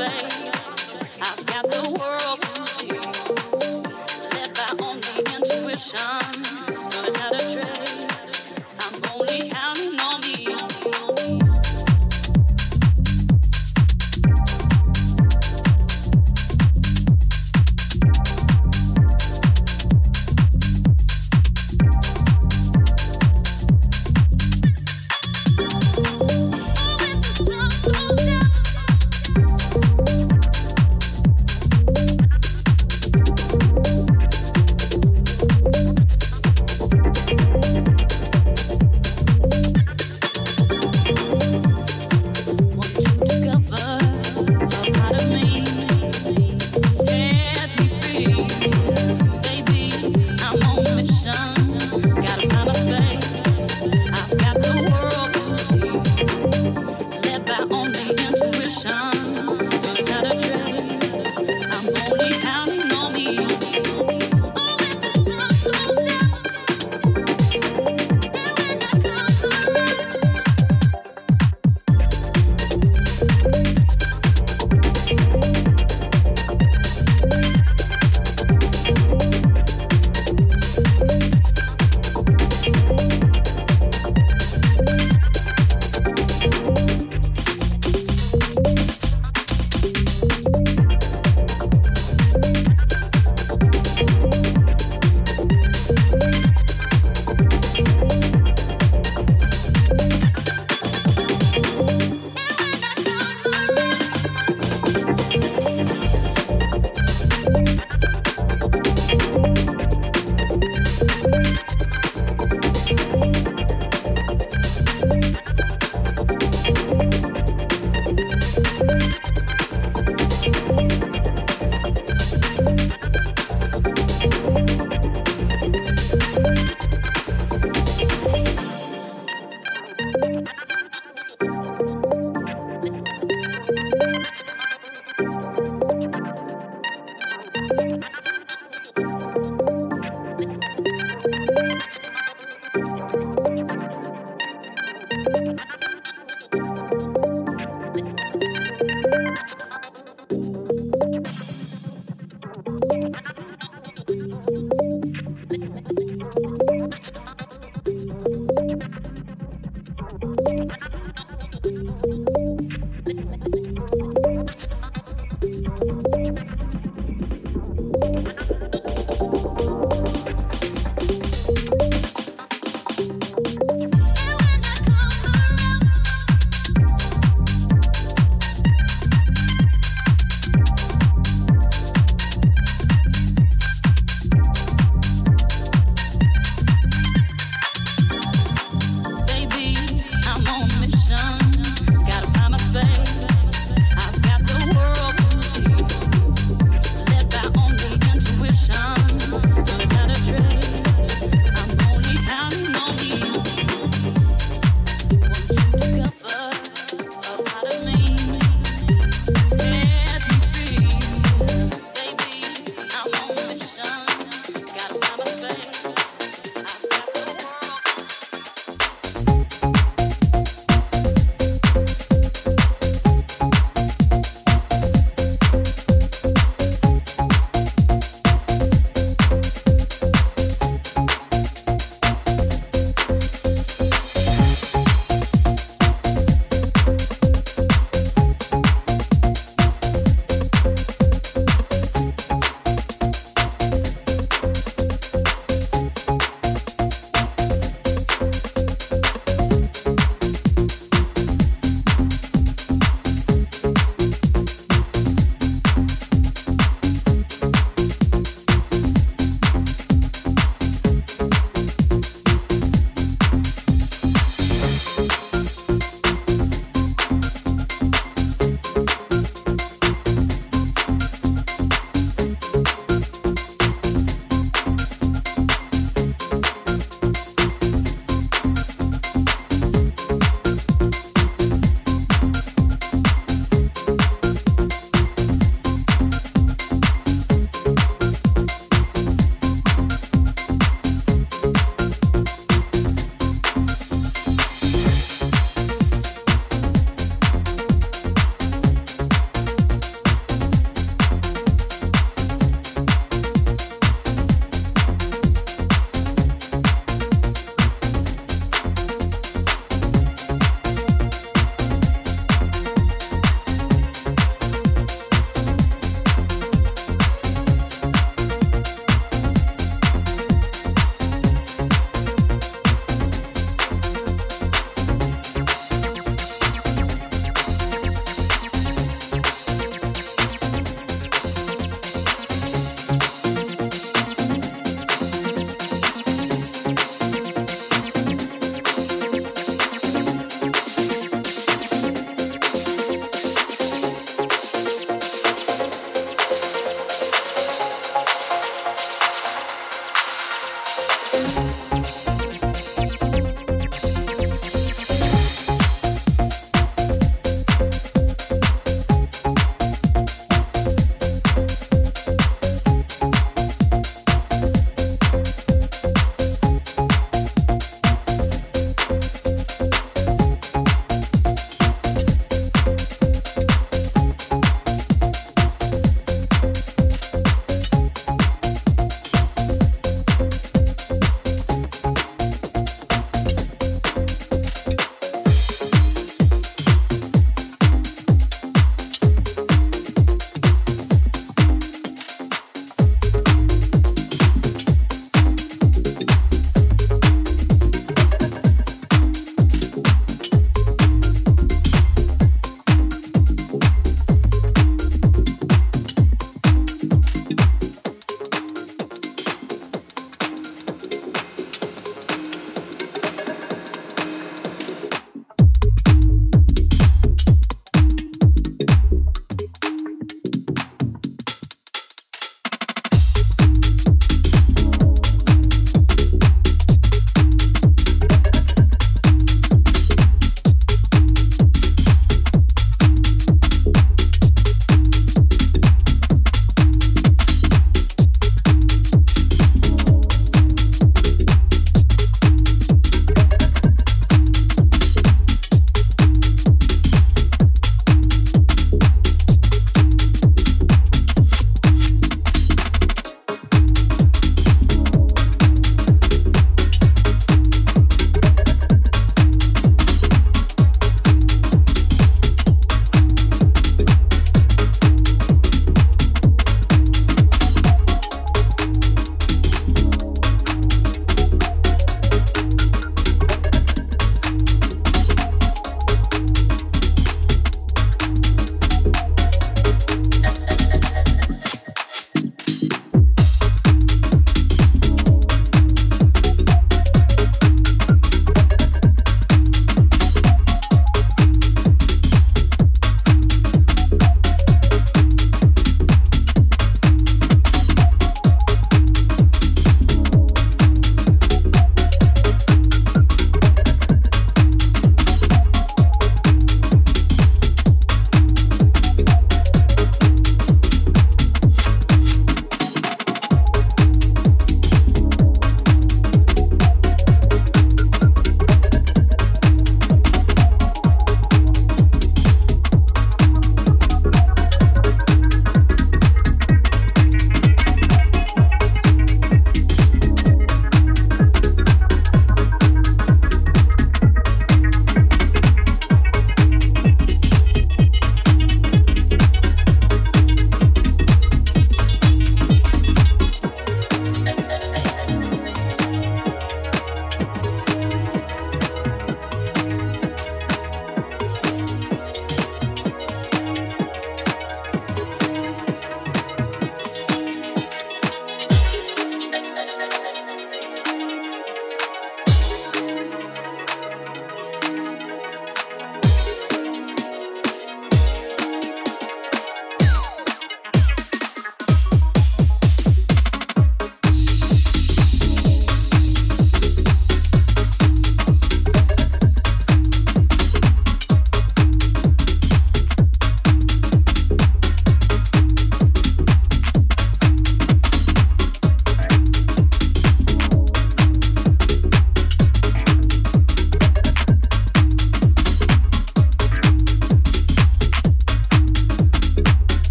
I've got the world.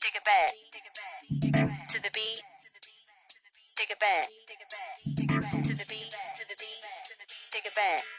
Take it back. To the beat. Take it back. To the beat. To the beat. Take it back.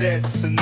The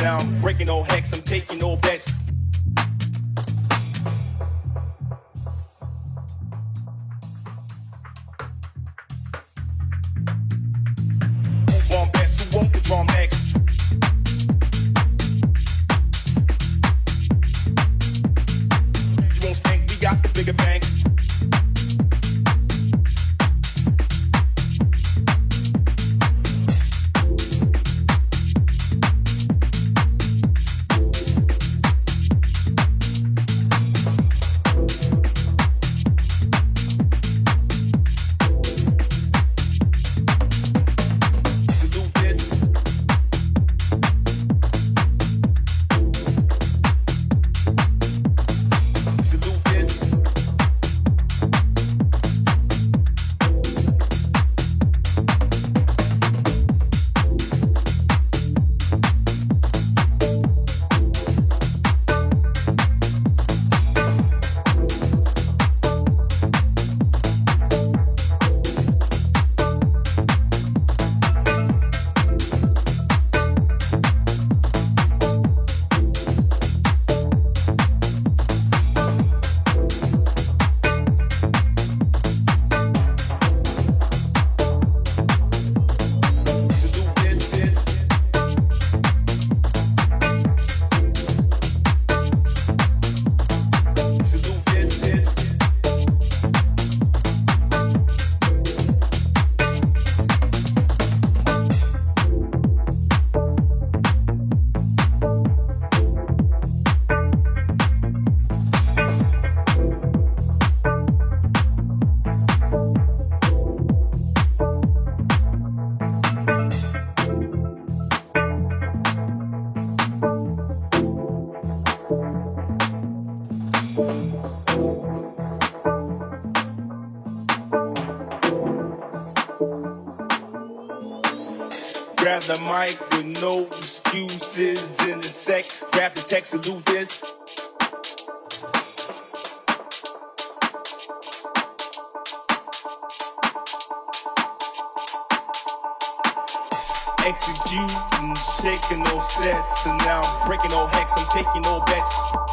executing, shaking those sets, and now I'm breaking all hex, I'm taking all bets.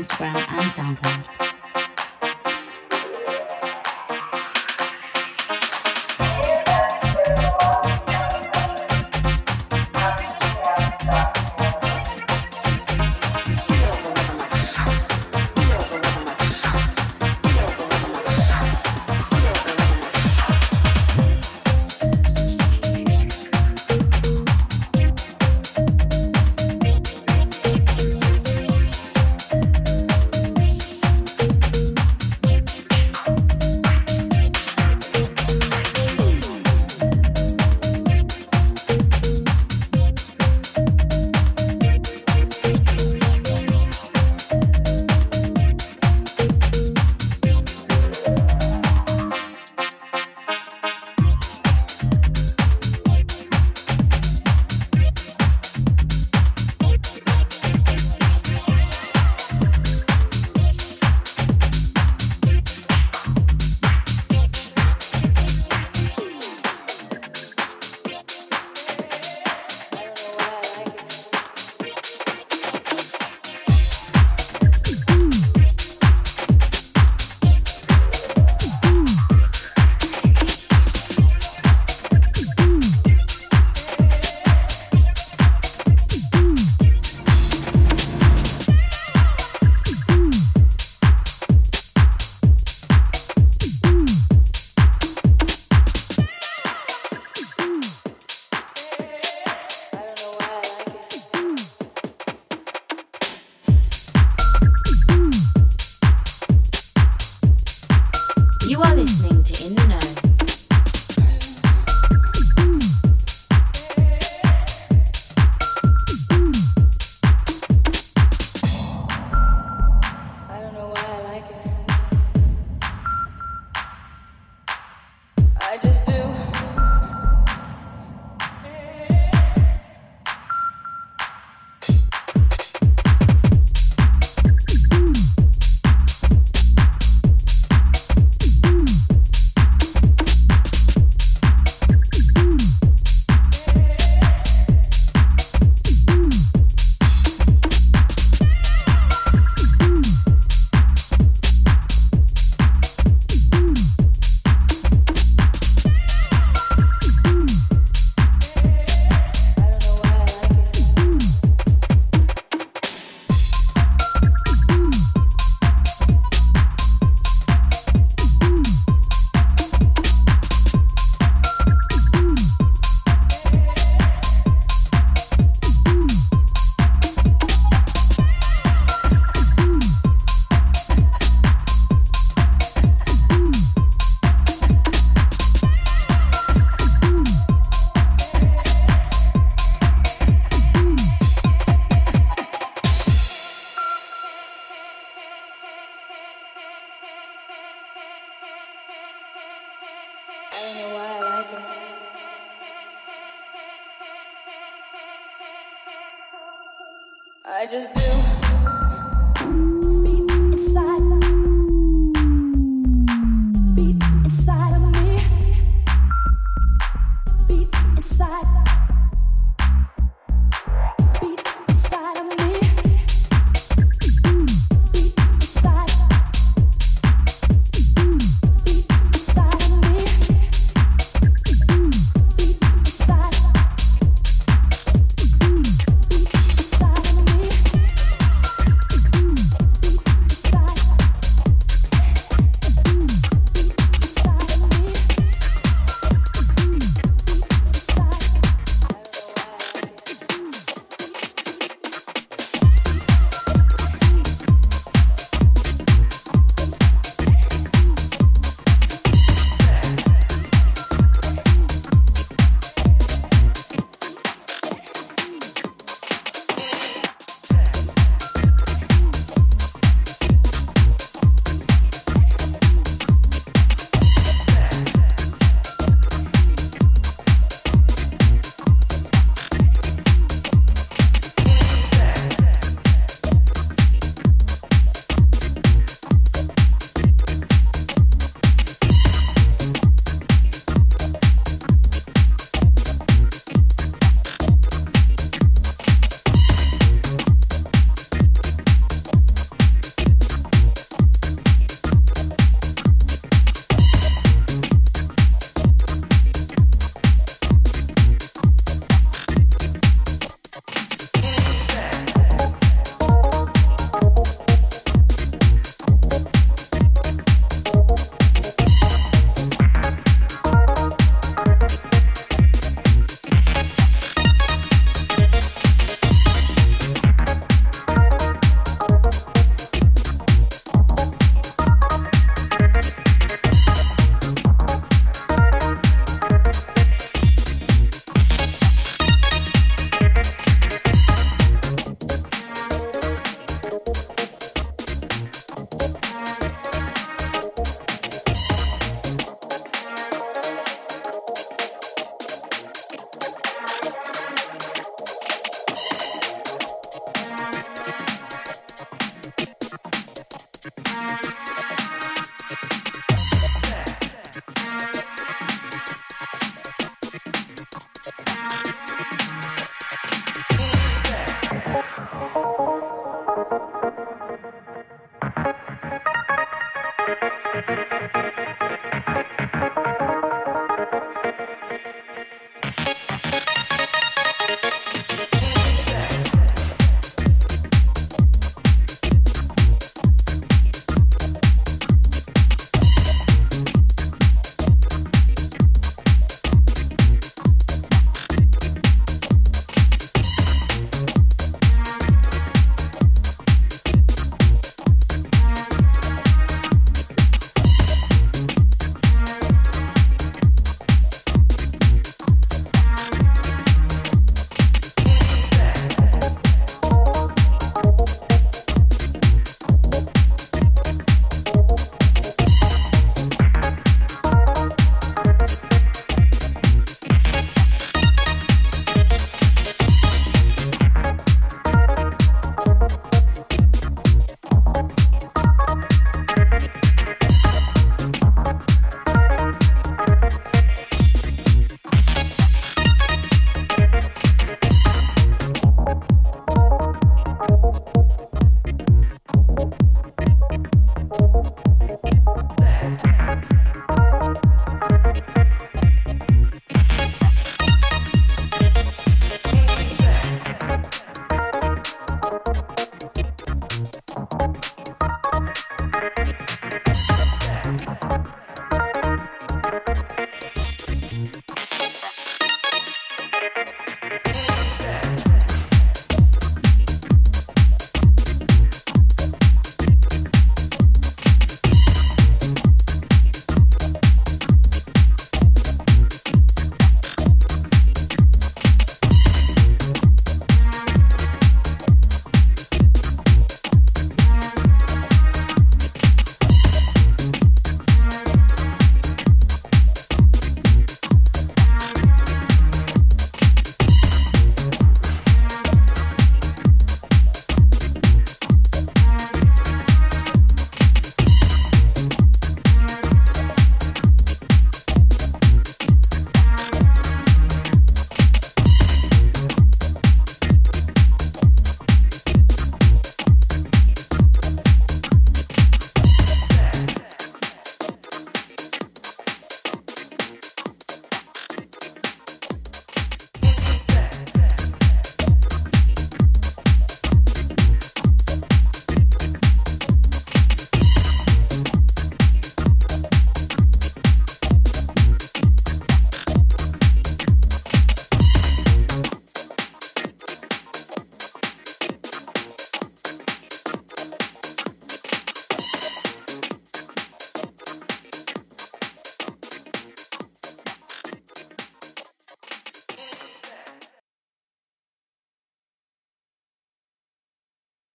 Instagram, and SoundCloud.